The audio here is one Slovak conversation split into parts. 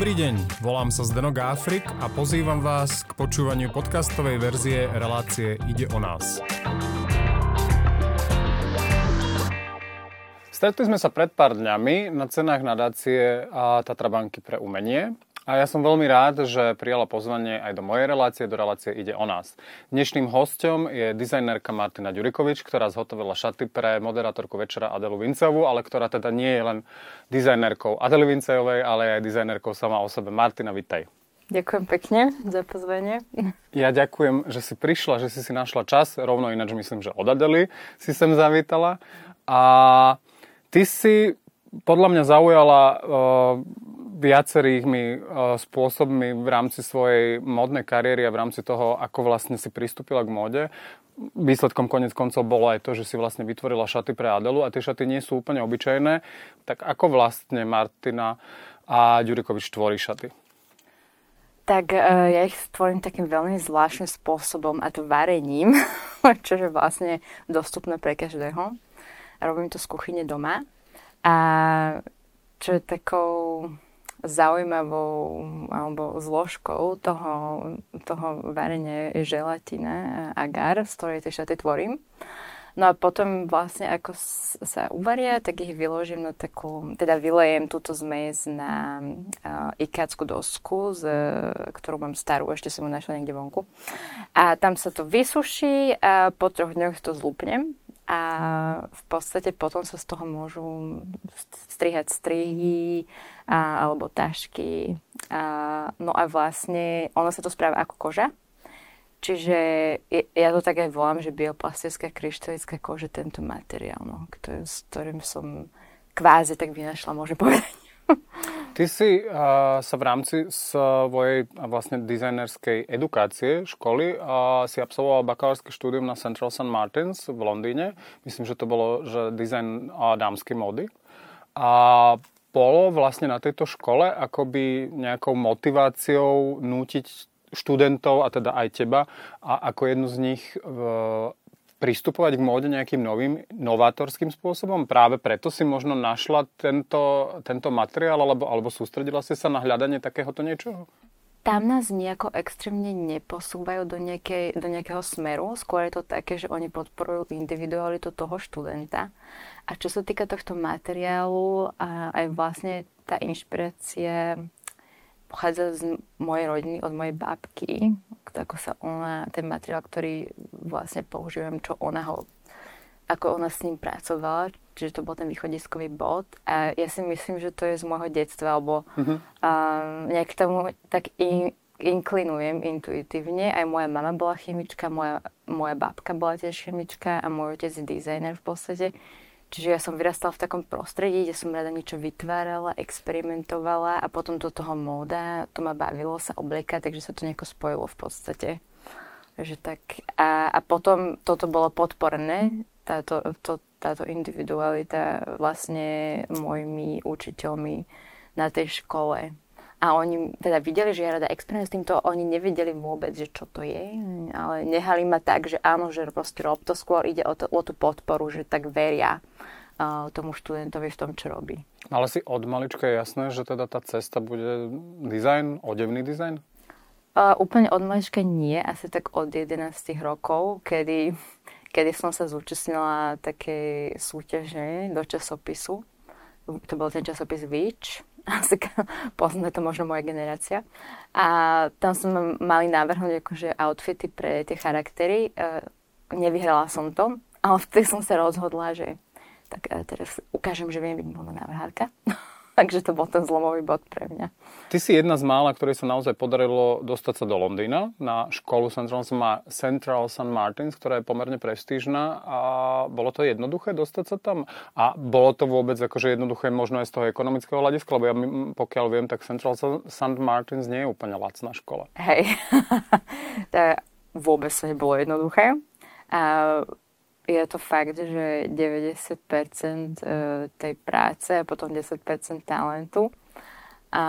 Dobrý deň, volám sa Zdeno Gáfrik a pozývam vás k počúvaniu podcastovej verzie relácie Ide o nás. Stretli sme sa pred pár dňami na cenách nadácie a Tatrabanky pre umenie a ja som veľmi rád, že prijala pozvanie aj do mojej relácie, do relácie Ide o nás. Dnešným hostom je dizajnerka Martina Ďurikovič, ktorá zhotovila šaty pre moderátorku večera Adelu Vincovú, ale ktorá teda nie je len dizajnerkou Adely Vincejovej, ale aj dizajnerkou sama o sebe. Martina, vitaj. Ďakujem pekne za pozvanie. Ja ďakujem, že si prišla, že si si našla čas, rovno ináč myslím, že od Adely si sem zavítala. A ty si podľa mňa zaujala uh, viacerými uh, spôsobmi v rámci svojej modnej kariéry a v rámci toho, ako vlastne si pristúpila k móde. Výsledkom konec koncov bolo aj to, že si vlastne vytvorila šaty pre Adelu a tie šaty nie sú úplne obyčajné. Tak ako vlastne Martina a Ďurikovič tvorí šaty? Tak uh, ja ich stvorím takým veľmi zvláštnym spôsobom a to varením, čo je vlastne dostupné pre každého. Robím to z kuchyne doma. A čo je takou zaujímavou alebo zložkou toho, toho varenia je želatina agar, z ktorej tie šaty tvorím. No a potom vlastne ako sa uvaria, tak ich vyložím na takú, teda vylejem túto zmes na uh, ikácku dosku, z, ktorú mám starú, ešte som ju našla niekde vonku. A tam sa to vysuší a po troch dňoch to zlúpnem a v podstate potom sa z toho môžu strihať strihy a, alebo tašky. A, no a vlastne ono sa to správa ako koža. Čiže ja to tak aj volám, že bioplastická kryštalická koža, tento materiál, no, ktorý, s ktorým som kvázi tak vynašla, môžem povedať. Ty si uh, sa v rámci svojej vlastne dizajnerskej edukácie školy uh, si absolvoval bakalárske štúdium na Central St. Martins v Londýne. Myslím, že to bolo že dizajn uh, dámskej mody. A bolo vlastne na tejto škole akoby nejakou motiváciou nútiť študentov a teda aj teba a ako jednu z nich pristupovať k móde nejakým novým, novátorským spôsobom? Práve preto si možno našla tento, tento materiál alebo, alebo sústredila si sa na hľadanie takéhoto niečoho? Tam nás nejako extrémne neposúvajú do, nejakej, do nejakého smeru. Skôr je to také, že oni podporujú individualitu toho študenta. A čo sa týka tohto materiálu, aj vlastne tá inšpirácia pochádza z mojej rodiny, od mojej babky, ako sa ona, ten materiál, ktorý vlastne používam, čo ona ho, ako ona s ním pracovala, čiže to bol ten východiskový bod a ja si myslím, že to je z môjho detstva, alebo um, nejak tomu tak in, inklinujem intuitívne. Aj moja mama bola chemička, moja, moja babka bola tiež chemička a môj otec je dizajner v podstate. Čiže ja som vyrastala v takom prostredí, kde som rada niečo vytvárala, experimentovala a potom do toho móda, to ma bavilo sa obliekať, takže sa to nejako spojilo v podstate. Takže tak, a, a potom toto bolo podporné, táto, to, táto individualita vlastne mojimi učiteľmi na tej škole. A oni teda videli, že ja rada experimentujem s týmto, oni nevedeli vôbec, že čo to je, ale nehali ma tak, že áno, že proste rob to skôr, ide o, to, o tú podporu, že tak veria uh, tomu študentovi v tom, čo robí. Ale si od malička je jasné, že teda tá cesta bude dizajn, odevný dizajn? Uh, úplne od malička nie, asi tak od 11 rokov, kedy, kedy som sa zúčastnila takej súťaže do časopisu. To bol ten časopis Víč asi pozná to možno moja generácia. A tam sme mali navrhnúť akože outfity pre tie charaktery. E, nevyhrala som to, ale vtedy som sa rozhodla, že tak e, teraz ukážem, že viem byť modná návrhárka. Takže to bol ten zlomový bod pre mňa. Ty si jedna z mála, ktorej sa naozaj podarilo dostať sa do Londýna na školu Central, St. Martins, ktorá je pomerne prestížna a bolo to jednoduché dostať sa tam? A bolo to vôbec akože jednoduché možno aj z toho ekonomického hľadiska, lebo ja pokiaľ viem, tak Central St. Martins nie je úplne lacná škola. Hej, to vôbec to nebolo jednoduché. A je to fakt, že 90% e, tej práce a potom 10% talentu. A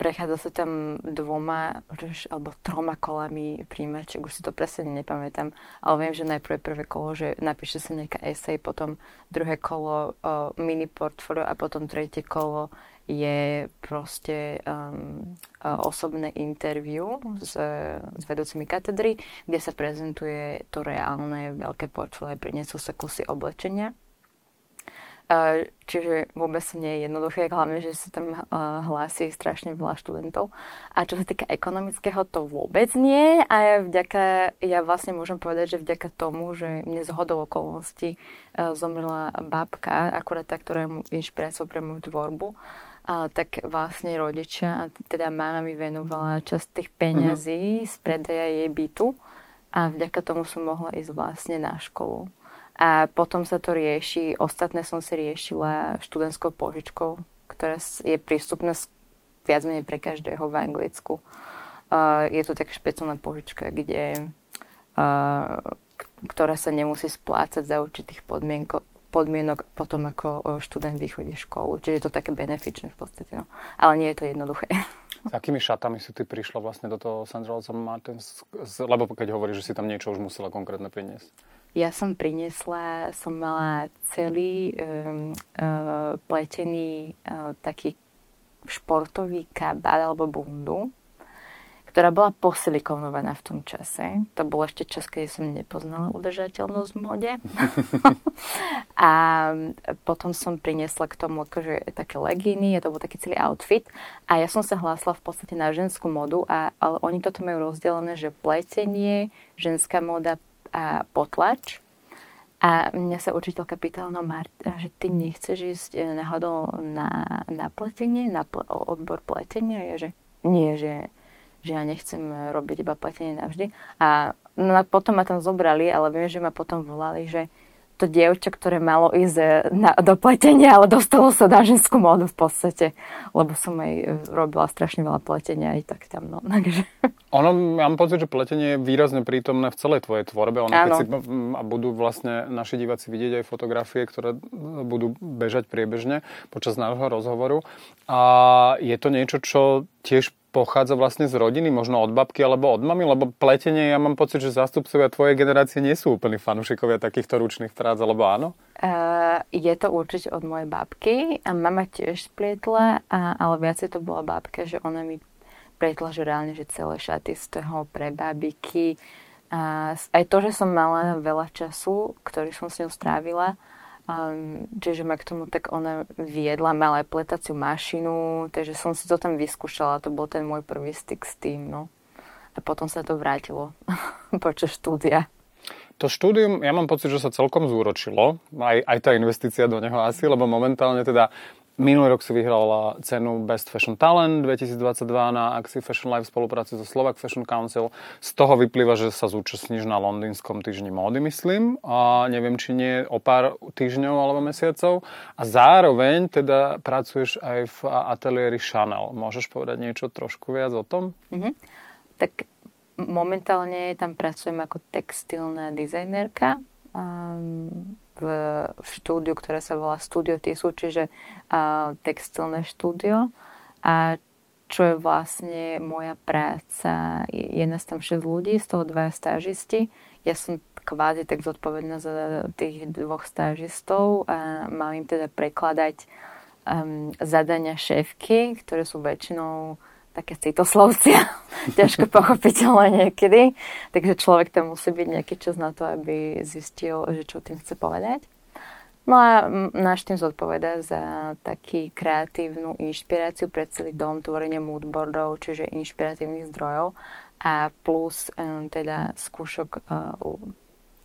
prechádza sa tam dvoma alebo troma kolami príjmačiek, už si to presne nepamätám, ale viem, že najprv prvé kolo, že napíše sa nejaká esej, potom druhé kolo o, mini portfólio a potom tretie kolo je proste um, osobné interview s, s vedúcimi katedry, kde sa prezentuje to reálne veľké portfólio, priniesú sa kusy oblečenia Čiže vôbec nie je jednoduché, hlavne, že sa tam hlási strašne veľa študentov. A čo sa týka ekonomického, to vôbec nie. A ja, vďaka, ja vlastne môžem povedať, že vďaka tomu, že mne z hodou okolností e, zomrela babka, akurát tá, ktorá je inšpiráciou pre moju tvorbu, a tak vlastne rodičia, teda mama mi venovala časť tých peňazí mm-hmm. z predaja jej bytu a vďaka tomu som mohla ísť vlastne na školu. A potom sa to rieši, ostatné som si riešila študentskou požičkou, ktorá je prístupná viac menej pre každého v Anglicku. Uh, je to taká špeciálna požička, kde, uh, ktorá sa nemusí splácať za určitých podmienko, podmienok potom, ako študent vychodí školu. Čiže je to také benefičné v podstate. No. Ale nie je to jednoduché. S akými šatami si ty prišla vlastne do toho St. Martins? Lebo keď hovoríš, že si tam niečo už musela konkrétne priniesť. Ja som priniesla, som mala celý um, uh, pletený uh, taký športový kabát alebo bundu, ktorá bola posilikonovaná v tom čase. To bol ešte čas, keď som nepoznala udržateľnosť v mode. a potom som priniesla k tomu akože také legíny, to bol taký celý outfit. A ja som sa hlásila v podstate na ženskú modu, a, ale oni toto majú rozdelené, že pletenie, ženská moda, a potlač. A mňa sa učiteľka pýtala, no Marta, že ty nechceš ísť e, náhodou na, na pletenie, na ple, odbor pletenia? Ja, že nie, že, že ja nechcem robiť iba pletenie navždy. A no, potom ma tam zobrali, ale viem, že ma potom volali, že to dievča, ktoré malo ísť e, na, do pletenia, ale dostalo sa na ženskú módu v podstate, lebo som aj e, robila strašne veľa pletenia aj tak tam, no, takže... Ono, mám pocit, že pletenie je výrazne prítomné v celej tvojej tvorbe. Ono, keď si, a budú vlastne naši diváci vidieť aj fotografie, ktoré budú bežať priebežne počas nášho rozhovoru. A je to niečo, čo tiež pochádza vlastne z rodiny, možno od babky alebo od mamy, lebo pletenie, ja mám pocit, že zástupcovia tvojej generácie nie sú úplní fanúšikovia takýchto ručných prác, alebo áno? Uh, je to určite od mojej babky a mama tiež splietla, a, ale viacej to bola babka, že ona mi plietla, že reálne, že celé šaty z toho pre babiky. A aj to, že som mala veľa času, ktorý som s ňou strávila, Čiže ma k tomu tak ona viedla, mala aj pletaciu mašinu, takže som si to tam vyskúšala, to bol ten môj prvý styk s tým, no. A potom sa to vrátilo počas štúdia. To štúdium, ja mám pocit, že sa celkom zúročilo, aj, aj tá investícia do neho asi, lebo momentálne teda Minulý rok si vyhrala cenu Best Fashion Talent 2022 na akcii Fashion Life v spolupráci so Slovak Fashion Council. Z toho vyplýva, že sa zúčastníš na londýnskom týždni módy, myslím. A neviem, či nie o pár týždňov alebo mesiacov. A zároveň teda pracuješ aj v ateliéri Chanel. Môžeš povedať niečo trošku viac o tom? Mm-hmm. Tak momentálne tam pracujem ako textilná dizajnerka. Um, v, v štúdiu, ktoré sa volá Studio Tisu, čiže uh, textilné štúdio. A čo je vlastne moja práca. Je nás tam 6 ľudí, z toho dva stážisti. Ja som kvázi tak zodpovedná za tých dvoch stážistov a mám im teda prekladať um, zadania šéfky, ktoré sú väčšinou také citoslovcia, ťažko pochopiteľné niekedy. Takže človek tam musí byť nejaký čas na to, aby zistil, že čo tým chce povedať. No a náš tým zodpoveda za taký kreatívnu inšpiráciu pre celý dom, tvorenie moodboardov, čiže inšpiratívnych zdrojov a plus um, teda skúšok uh,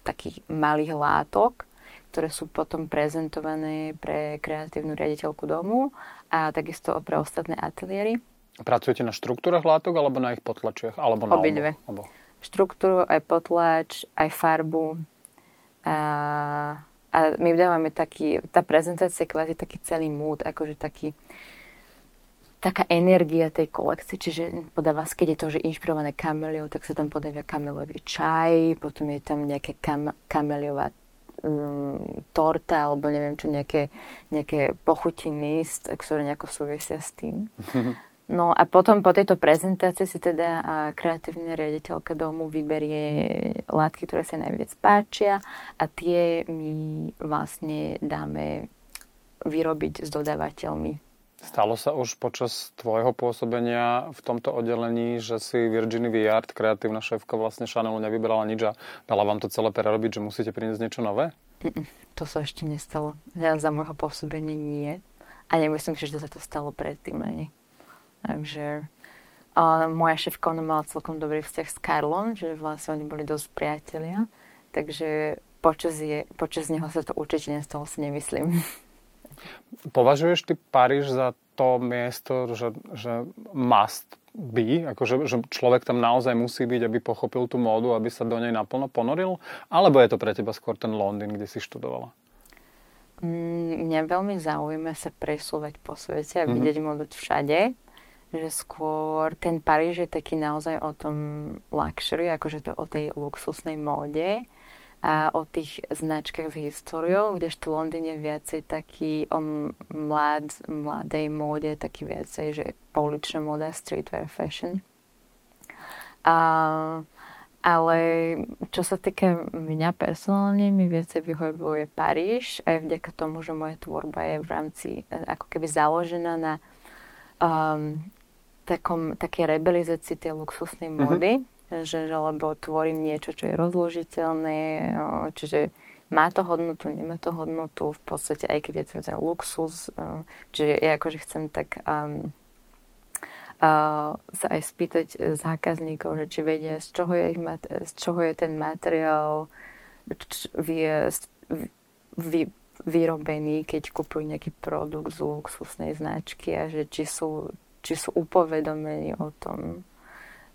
takých malých látok, ktoré sú potom prezentované pre kreatívnu riaditeľku domu a takisto pre ostatné ateliéry. Pracujete na štruktúrach látok alebo na ich potlačiach? Alebo na Obidve. Obo? Štruktúru, aj potlač, aj farbu. A, a my dávame taký, tá prezentácia je kvázi taký celý mood, akože taký, taká energia tej kolekcie, čiže podáva, keď je to, že inšpirované kameliou, tak sa tam podáva kamelový čaj, potom je tam nejaká kam, kameliová um, torta, alebo neviem čo, nejaké, nejaké pochutiny, ktoré nejako súvisia s tým. No a potom po tejto prezentácii si teda kreatívna riaditeľka domu vyberie látky, ktoré sa najviac páčia a tie my vlastne dáme vyrobiť s dodávateľmi. Stalo sa už počas tvojho pôsobenia v tomto oddelení, že si Virginia Viard, kreatívna šéfka vlastne Chanelu nevybrala nič a dala vám to celé prerobiť, že musíte priniesť niečo nové? To sa ešte nestalo. Ja za môjho pôsobenia nie. A nemyslím si, že sa to stalo predtým ani. Takže a moja šéfka, ona mala celkom dobrý vzťah s Karlom, že vlastne oni boli dosť priatelia. Takže počas, je, počas neho sa to určite nestalo, si nemyslím. Považuješ ty Paríž za to miesto, že, že must be, akože že človek tam naozaj musí byť, aby pochopil tú módu, aby sa do nej naplno ponoril? Alebo je to pre teba skôr ten Londýn, kde si študovala? Mm, mňa veľmi zaujíma sa presúvať po svete a mhm. vidieť mm-hmm. módu všade. Že skôr ten Paríž je taký naozaj o tom luxury, akože to o tej luxusnej móde a o tých značkách s históriou, kdežto Londýn je viacej taký o mlad, mladej móde, taký viacej, že pouličná móda, streetwear fashion. A, ale čo sa týka mňa personálne, mi viacej vyhovuje Paríž, aj vďaka tomu, že moja tvorba je v rámci, ako keby založená na um, takom, také rebelizácii tej luxusnej módy. Mm-hmm že, že lebo tvorím niečo, čo je rozložiteľné, čiže má to hodnotu, nemá to hodnotu, v podstate aj keď je to ten luxus, čiže ja akože chcem tak um, uh, sa aj spýtať zákazníkov, že či vedia, z čoho je, ich mat- z čoho je ten materiál č- vy, vy, vyrobený, keď kupujú nejaký produkt z luxusnej značky a že či sú, či sú upovedomení o tom,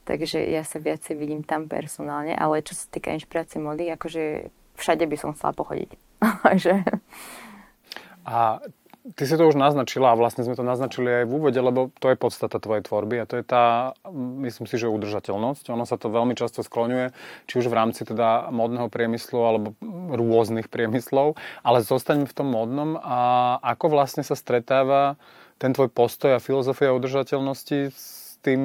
Takže ja sa viacej vidím tam personálne, ale čo sa týka inšpirácie mody, akože všade by som chcela pochodiť. a ty si to už naznačila a vlastne sme to naznačili aj v úvode, lebo to je podstata tvojej tvorby a to je tá, myslím si, že udržateľnosť. Ono sa to veľmi často skloňuje, či už v rámci teda modného priemyslu alebo rôznych priemyslov, ale zostaňme v tom modnom a ako vlastne sa stretáva ten tvoj postoj a filozofia udržateľnosti s tým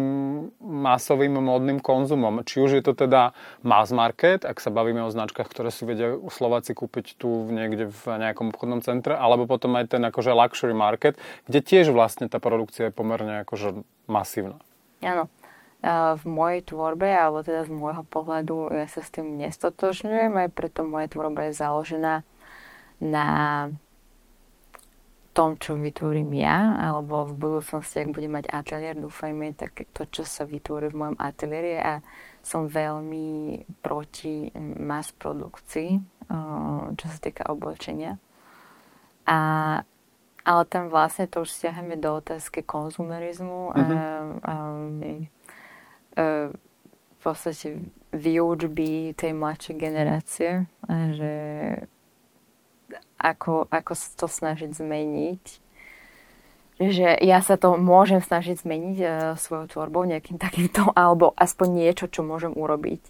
masovým módnym konzumom. Či už je to teda mass market, ak sa bavíme o značkách, ktoré si vedia Slováci kúpiť tu niekde v nejakom obchodnom centre, alebo potom aj ten akože luxury market, kde tiež vlastne tá produkcia je pomerne akože masívna. Áno. V mojej tvorbe, alebo teda z môjho pohľadu, ja sa s tým nestotožňujem, aj preto moja tvorba je založená na tom, čo vytvorím ja, alebo v budúcnosti, ak budem mať ateliér, dúfajme, tak to, čo sa vytvorí v mojom ateliéri a som veľmi proti mass produkcii, čo sa týka oblečenia. A, ale tam vlastne to už stiahame do otázky konzumerizmu mm-hmm. a, a, a v podstate výučby tej mladšej generácie, že ako, ako to snažiť zmeniť. Že ja sa to môžem snažiť zmeniť uh, svojou tvorbou nejakým takýmto, alebo aspoň niečo, čo môžem urobiť.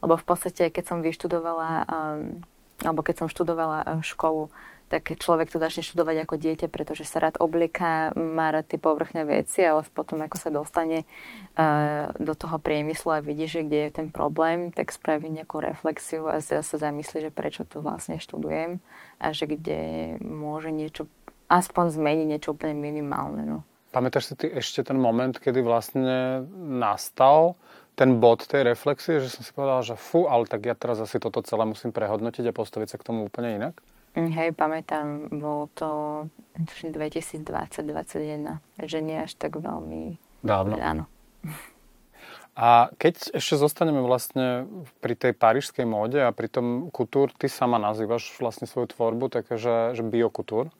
Lebo v podstate, keď som vyštudovala, um, alebo keď som študovala uh, školu, tak človek to začne študovať ako dieťa, pretože sa rád oblieka, má rád tie povrchné veci, ale potom ako sa dostane uh, do toho priemyslu a vidí, že kde je ten problém, tak spraví nejakú reflexiu a sa zamyslí, že prečo to vlastne študujem a že kde môže niečo, aspoň zmeniť niečo úplne minimálne. No. Pamätáš si ty ešte ten moment, kedy vlastne nastal ten bod tej reflexie, že som si povedal, že fú, ale tak ja teraz asi toto celé musím prehodnotiť a postaviť sa k tomu úplne inak? Mm, hej, pamätám, bolo to 2020-2021, že nie až tak veľmi... Dávno. Áno. A keď ešte zostaneme vlastne pri tej parížskej móde a pri tom kultúr, ty sama nazývaš vlastne svoju tvorbu také, že, že.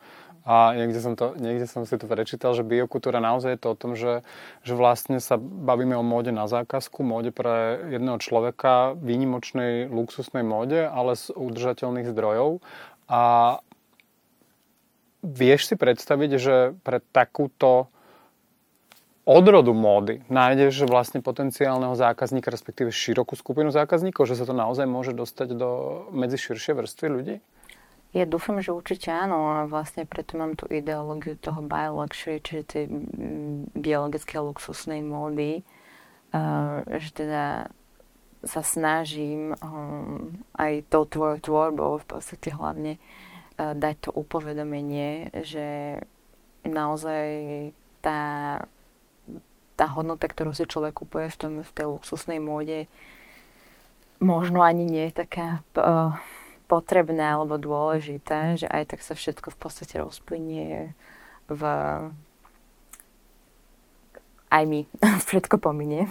A niekde som, to, niekde som si to prečítal, že biokultúra naozaj je to o tom, že, že vlastne sa bavíme o móde na zákazku, móde pre jedného človeka, výnimočnej luxusnej móde, ale z udržateľných zdrojov a vieš si predstaviť, že pre takúto odrodu módy nájdeš vlastne potenciálneho zákazníka, respektíve širokú skupinu zákazníkov, že sa to naozaj môže dostať do medzi širšie vrstvy ľudí? Ja dúfam, že určite áno a vlastne preto mám tú ideológiu toho bioluxury, čiže tej biologické luxusnej módy, uh, že teda sa snažím um, aj tou tvojou tvorbou v podstate hlavne uh, dať to upovedomenie, že naozaj tá, tá hodnota, ktorú si človek kupuje v, tom, v tej luxusnej móde, možno ani nie je taká uh, potrebné alebo dôležité, že aj tak sa všetko v podstate rozplynie v aj mi všetko pominie.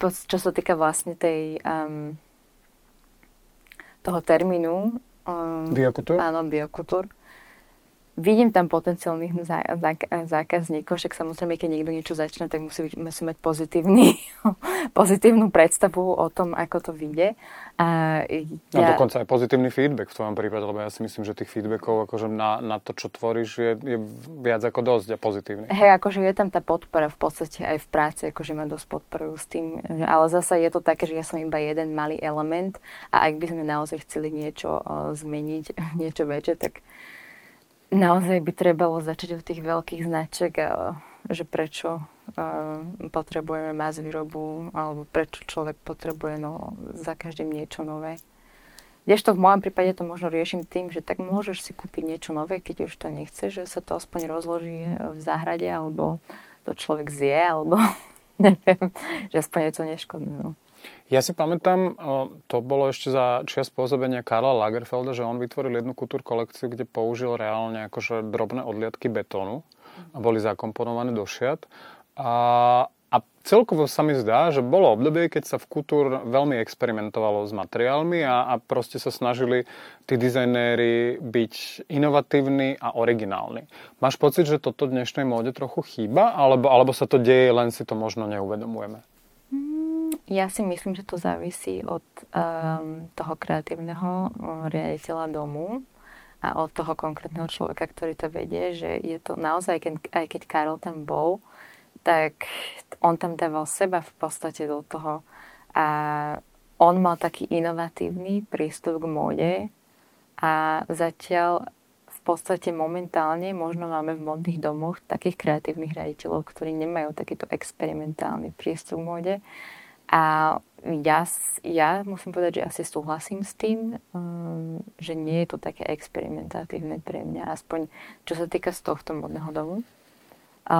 Čo sa týka vlastne tej um, toho termínu um, biokultúr? Áno, biokultúr vidím tam potenciálnych zá, zá, zákazníkov, však samozrejme, keď niekto niečo začne, tak musí, musí mať pozitívny, pozitívnu predstavu o tom, ako to vyjde. A, no, ja... No dokonca aj pozitívny feedback v tvojom prípade, lebo ja si myslím, že tých feedbackov akože na, na to, čo tvoríš, je, je viac ako dosť a pozitívny. Hej, akože je tam tá podpora v podstate aj v práci, akože ma dosť podporujú s tým, ale zase je to také, že ja som iba jeden malý element a ak by sme naozaj chceli niečo uh, zmeniť, niečo väčšie, tak naozaj by trebalo začať od tých veľkých značiek, že prečo potrebujeme mať výrobu, alebo prečo človek potrebuje no, za každým niečo nové. Kdežto v mojom prípade to možno riešim tým, že tak môžeš si kúpiť niečo nové, keď už to nechce, že sa to aspoň rozloží v záhrade, alebo to človek zje, alebo neviem, že aspoň je to neškodné. No. Ja si pamätám, to bolo ešte za čias pôsobenia Karla Lagerfelda, že on vytvoril jednu kultúr kolekciu, kde použil reálne akože drobné odliadky betónu a boli zakomponované do šiat. A, a celkovo sa mi zdá, že bolo obdobie, keď sa v kultúr veľmi experimentovalo s materiálmi a, a proste sa snažili tí dizajnéri byť inovatívni a originálni. Máš pocit, že toto dnešnej móde trochu chýba, alebo, alebo sa to deje, len si to možno neuvedomujeme? Ja si myslím, že to závisí od um, toho kreatívneho um, riaditeľa domu a od toho konkrétneho človeka, ktorý to vedie, že je to naozaj, aj keď Karol tam bol, tak on tam dával seba v podstate do toho a on mal taký inovatívny prístup k móde a zatiaľ v podstate momentálne možno máme v modných domoch takých kreatívnych riaditeľov, ktorí nemajú takýto experimentálny prístup k móde a ja, ja musím povedať, že asi súhlasím s tým, um, že nie je to také experimentatívne pre mňa, aspoň čo sa týka z tohto modného domu. A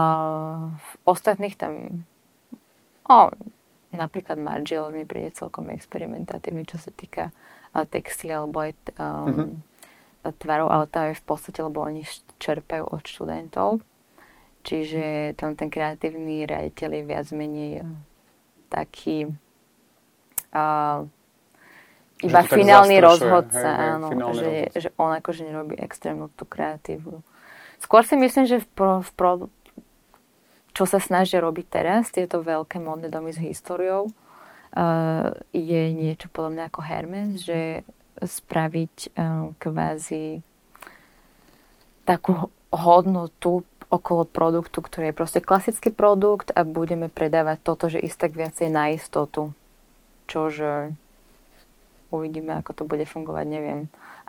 v ostatných tam, o, napríklad Margiel mi príde celkom experimentatívny, čo sa týka textil alebo aj um, mm-hmm. tvarov, ale to je v podstate, lebo oni čerpajú od študentov. Čiže tam ten kreatívny riaditeľ je viac menej taký uh, iba že finálny rozhodca, hej, hej, áno, finálny že, rozhodca. že on akože nerobí extrémnu tú kreatívu. Skôr si myslím, že v pro, v pro, čo sa snažia robiť teraz, tieto veľké modné domy s históriou, uh, je niečo podobné ako Hermes, že spraviť uh, kvázi takú hodnotu okolo produktu, ktorý je proste klasický produkt a budeme predávať toto, že ísť tak viacej na istotu. Čože uvidíme, ako to bude fungovať, neviem.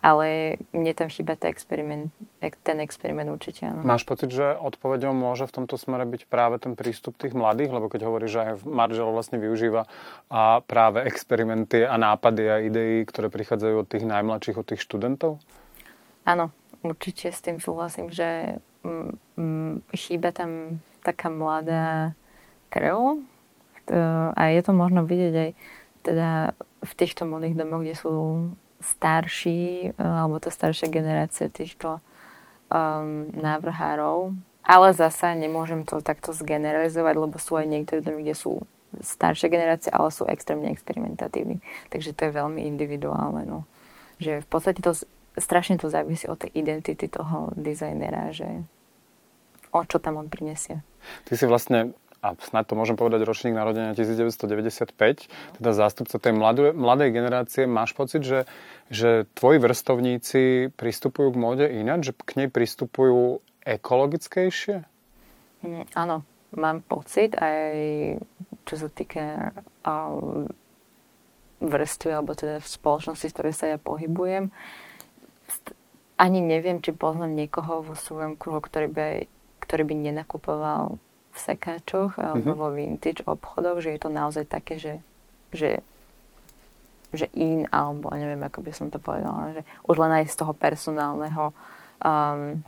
Ale mne tam chýba ten experiment, ten experiment určite, áno. Máš pocit, že odpovedou môže v tomto smere byť práve ten prístup tých mladých? Lebo keď hovoríš, že aj Margel vlastne využíva a práve experimenty a nápady a idei, ktoré prichádzajú od tých najmladších, od tých študentov? Áno, určite s tým súhlasím, že chýba tam taká mladá krv a je to možno vidieť aj teda v týchto modných domoch, kde sú starší alebo to staršia generácia týchto um, návrhárov. Ale zasa nemôžem to takto zgeneralizovať, lebo sú aj niektoré domy, kde sú staršie generácie, ale sú extrémne experimentatívni. Takže to je veľmi individuálne. No. Že v podstate to strašne to závisí od tej identity toho dizajnera, že o čo tam on prinesie. Ty si vlastne a snad to môžem povedať ročník narodenia 1995, teda zástupca tej mladé, mladej generácie, máš pocit, že, že tvoji vrstovníci pristupujú k móde ináč, že k nej pristupujú ekologickejšie? Mm, áno, mám pocit aj čo sa týka vrstvy, alebo teda v spoločnosti, v ktorej sa ja pohybujem. Ani neviem, či poznám niekoho vo svojom kruhu, ktorý by ktorý by nenakupoval v sekáčoch alebo mm-hmm. vo vintage obchodoch, že je to naozaj také, že, že, že in, alebo neviem, ako by som to povedala, že už len aj z toho personálneho um,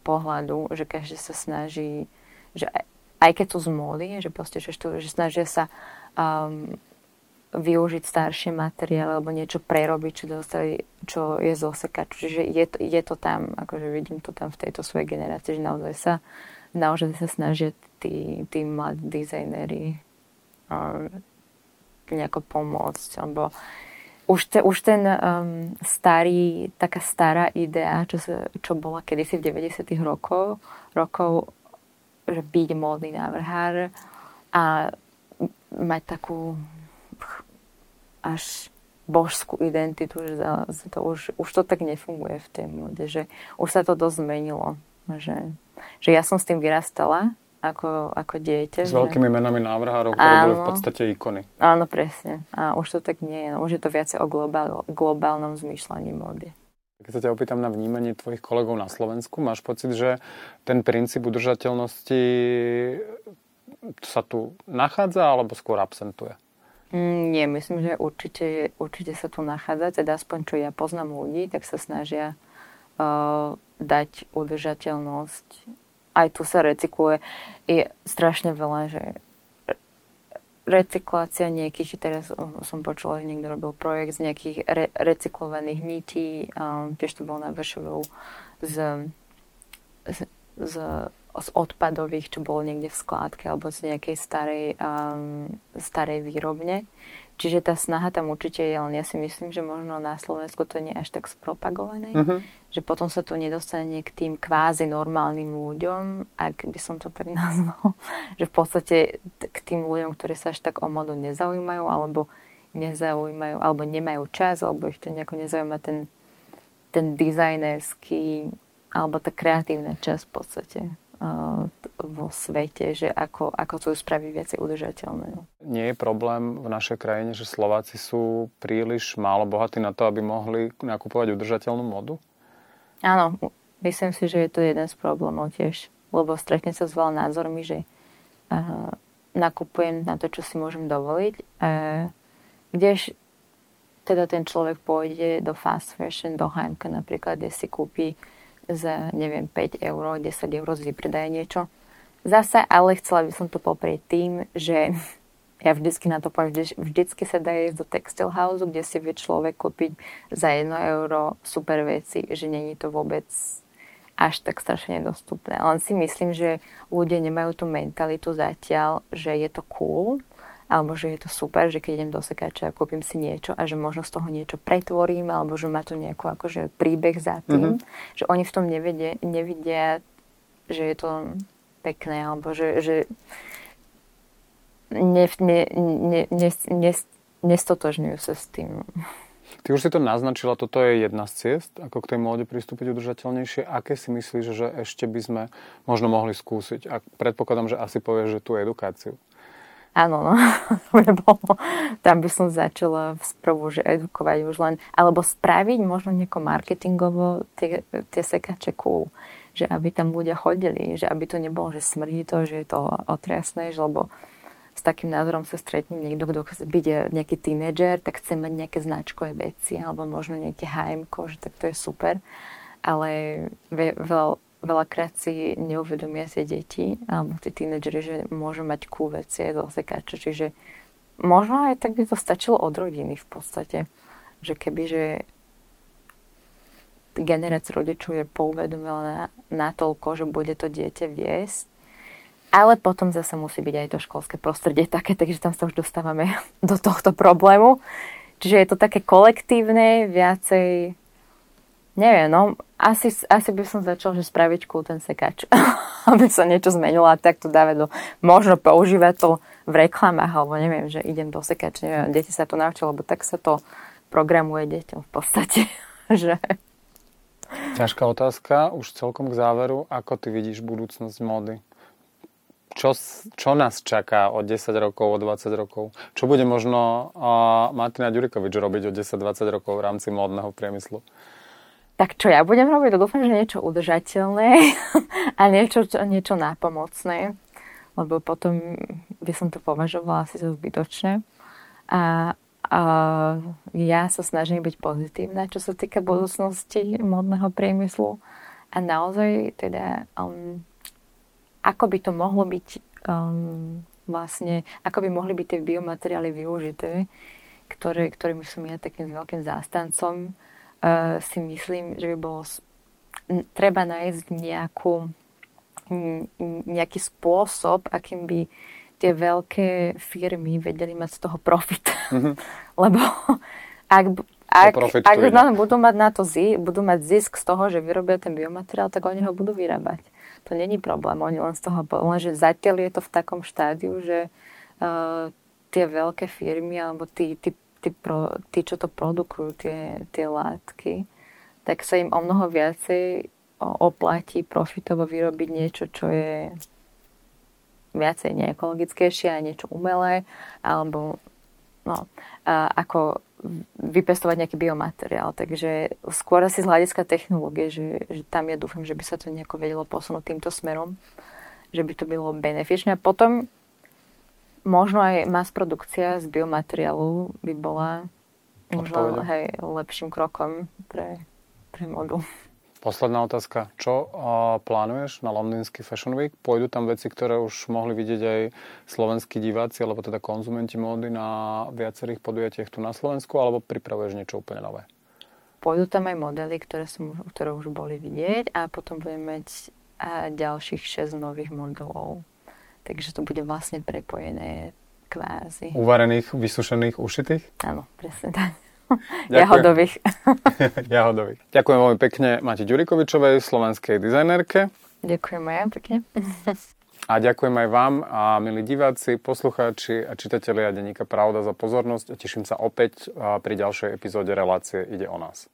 pohľadu, že každý sa snaží, že aj, aj keď sú z módy, že proste, že, štú, že snažia sa um, využiť staršie materiály alebo niečo prerobiť, čo, dostali, čo je z osekaču. Čiže je to, je to tam, akože vidím to tam v tejto svojej generácii, že naozaj sa, naozaj sa snažia tí, tí mladí dizajnéri um, nejako pomôcť, lebo už, te, už ten um, starý, taká stará idea, čo, sa, čo bola kedysi v 90 rokov, rokov, že byť módny návrhár a mať takú až božskú identitu, že to už, už to tak nefunguje v tej móde, že už sa to dosť zmenilo. Že, že ja som s tým vyrastala ako, ako dieťa. S že... veľkými menami návrhárov, ktoré boli v podstate ikony. Áno, presne. A už to tak nie je. Už je to viacej o globál, globálnom zmýšľaní módy. Keď sa ťa opýtam na vnímanie tvojich kolegov na Slovensku, máš pocit, že ten princíp udržateľnosti sa tu nachádza alebo skôr absentuje? Mm, nie, myslím, že určite, určite sa tu nachádza, teda aspoň čo ja poznám ľudí, tak sa snažia uh, dať udržateľnosť. Aj tu sa recykluje. Je strašne veľa, že recyklácia nejakých, teraz som počula, že niekto robil projekt z nejakých re, recyklovaných nití, um, tiež to bol na Vršovou z, z, z z odpadových, čo bolo niekde v skládke alebo z nejakej starej, um, starej výrobne. Čiže tá snaha tam určite je, len ja si myslím, že možno na Slovensku to nie je až tak spropagované, uh-huh. že potom sa to nedostane k tým kvázi normálnym ľuďom, ak by som to tak nazval, že v podstate k tým ľuďom, ktorí sa až tak o modu nezaujímajú, alebo nezaujímajú, alebo nemajú čas, alebo ich to nejako nezaujíma ten, ten dizajnerský, alebo tá kreatívna časť v podstate vo svete, že ako, ako to spraviť viacej udržateľné. Nie je problém v našej krajine, že Slováci sú príliš málo bohatí na to, aby mohli nakupovať udržateľnú modu? Áno, myslím si, že je to jeden z problémov tiež, lebo stretne sa s veľa názormi, že uh, nakupujem na to, čo si môžem dovoliť, uh, kdež teda ten človek pôjde do fast fashion, do H&M napríklad, kde si kúpi za, neviem, 5 eur, 10 eur z vypredaje niečo. Zase, ale chcela by som to poprieť tým, že ja vždycky na to poviem, vždy, vždycky sa dá do textile house, kde si vie človek kúpiť za 1 euro super veci, že není to vôbec až tak strašne nedostupné. Len si myslím, že ľudia nemajú tú mentalitu zatiaľ, že je to cool, alebo že je to super, že keď idem do sekača a kúpim si niečo a že možno z toho niečo pretvorím, alebo že má to nejakú akože príbeh za tým, mm-hmm. že oni v tom nevidia, nevidia, že je to pekné, alebo že, že ne, ne, ne, ne, ne, nestotožňujú sa s tým. Ty už si to naznačila, toto je jedna z ciest, ako k tej móde pristúpiť udržateľnejšie. Aké si myslíš, že ešte by sme možno mohli skúsiť? A predpokladám, že asi povieš, že tú edukáciu. Áno, no, tam by som začala sprvu, že edukovať už len, alebo spraviť možno nieko marketingovo tie, tie sekače cool, že aby tam ľudia chodili, že aby to nebolo, že smrdí to, že je to otriasné, že lebo s takým názorom sa stretne niekto, kto chce byť nejaký tínedžer, tak chce mať nejaké značkové veci, alebo možno nejaké HM, že tak to je super. Ale veľa, veľakrát si neuvedomia si deti alebo tí tínedžeri, že môžu mať cool veci aj zo sekáča. Čiže možno aj tak by to stačilo od rodiny v podstate. Že keby, že generácia rodičov je pouvedomila na, toľko, že bude to dieťa viesť, ale potom zase musí byť aj to školské prostredie také, takže tam sa už dostávame do tohto problému. Čiže je to také kolektívne, viacej Neviem, no, asi, asi by som začal, že spraviť cool ten sekač, aby sa niečo zmenilo a tak to dáve do, možno používať to v reklamách, alebo neviem, že idem do sekač, neviem, deti sa to naučili, lebo tak sa to programuje deťom v podstate, že... Ťažká otázka, už celkom k záveru, ako ty vidíš budúcnosť módy? Čo, čo nás čaká o 10 rokov, o 20 rokov? Čo bude možno uh, Martina Ďurikovič robiť o 10-20 rokov v rámci módneho priemyslu? Tak čo ja budem robiť? Dúfam, že niečo udržateľné a niečo, čo, niečo nápomocné, lebo potom by som to považovala asi za zbytočné. A, a ja sa snažím byť pozitívna, čo sa týka budúcnosti modného priemyslu. A naozaj teda, um, ako by to mohlo byť um, vlastne, ako by mohli byť tie biomateriály využité, ktoré, ktorými som ja takým veľkým zástancom, uh, si myslím, že by bolo treba nájsť nejakú, nejaký spôsob, akým by tie veľké firmy vedeli mať z toho profit. Mm-hmm. Lebo ak, ak, ak no, budú mať na to zi, budú mať zisk z toho, že vyrobia ten biomateriál, tak oni ho budú vyrábať. To není problém. Oni len z toho, lenže zatiaľ je to v takom štádiu, že uh, tie veľké firmy alebo tí, tí, tí, pro, tí čo to produkujú, tie, tie látky, tak sa im o mnoho viacej oplatí profitovo vyrobiť niečo, čo je viacej neekologickejšie a niečo umelé, alebo no, ako vypestovať nejaký biomateriál. Takže skôr asi z hľadiska technológie, že, že tam ja dúfam, že by sa to nejako vedelo posunúť týmto smerom, že by to bylo benefičné. A potom možno aj mass produkcia z biomateriálu by bola možno hej, lepším krokom pre pre modu. Posledná otázka. Čo uh, plánuješ na Londýnsky Fashion Week? Pôjdu tam veci, ktoré už mohli vidieť aj slovenskí diváci, alebo teda konzumenti módy na viacerých podujatiach tu na Slovensku, alebo pripravuješ niečo úplne nové? Pôjdu tam aj modely, ktoré, som, ktoré už boli vidieť a potom budeme mať a ďalších 6 nových modelov. Takže to bude vlastne prepojené kvázi. Uvarených, vysušených, ušitých? Áno, presne tak. Jahodových. Jahodových. Ďakujem veľmi pekne Mati Ďurikovičovej, slovenskej dizajnerke. Ďakujem aj pekne. A ďakujem aj vám, a milí diváci, poslucháči a čitatelia Deníka Pravda za pozornosť teším sa opäť pri ďalšej epizóde relácie Ide o nás.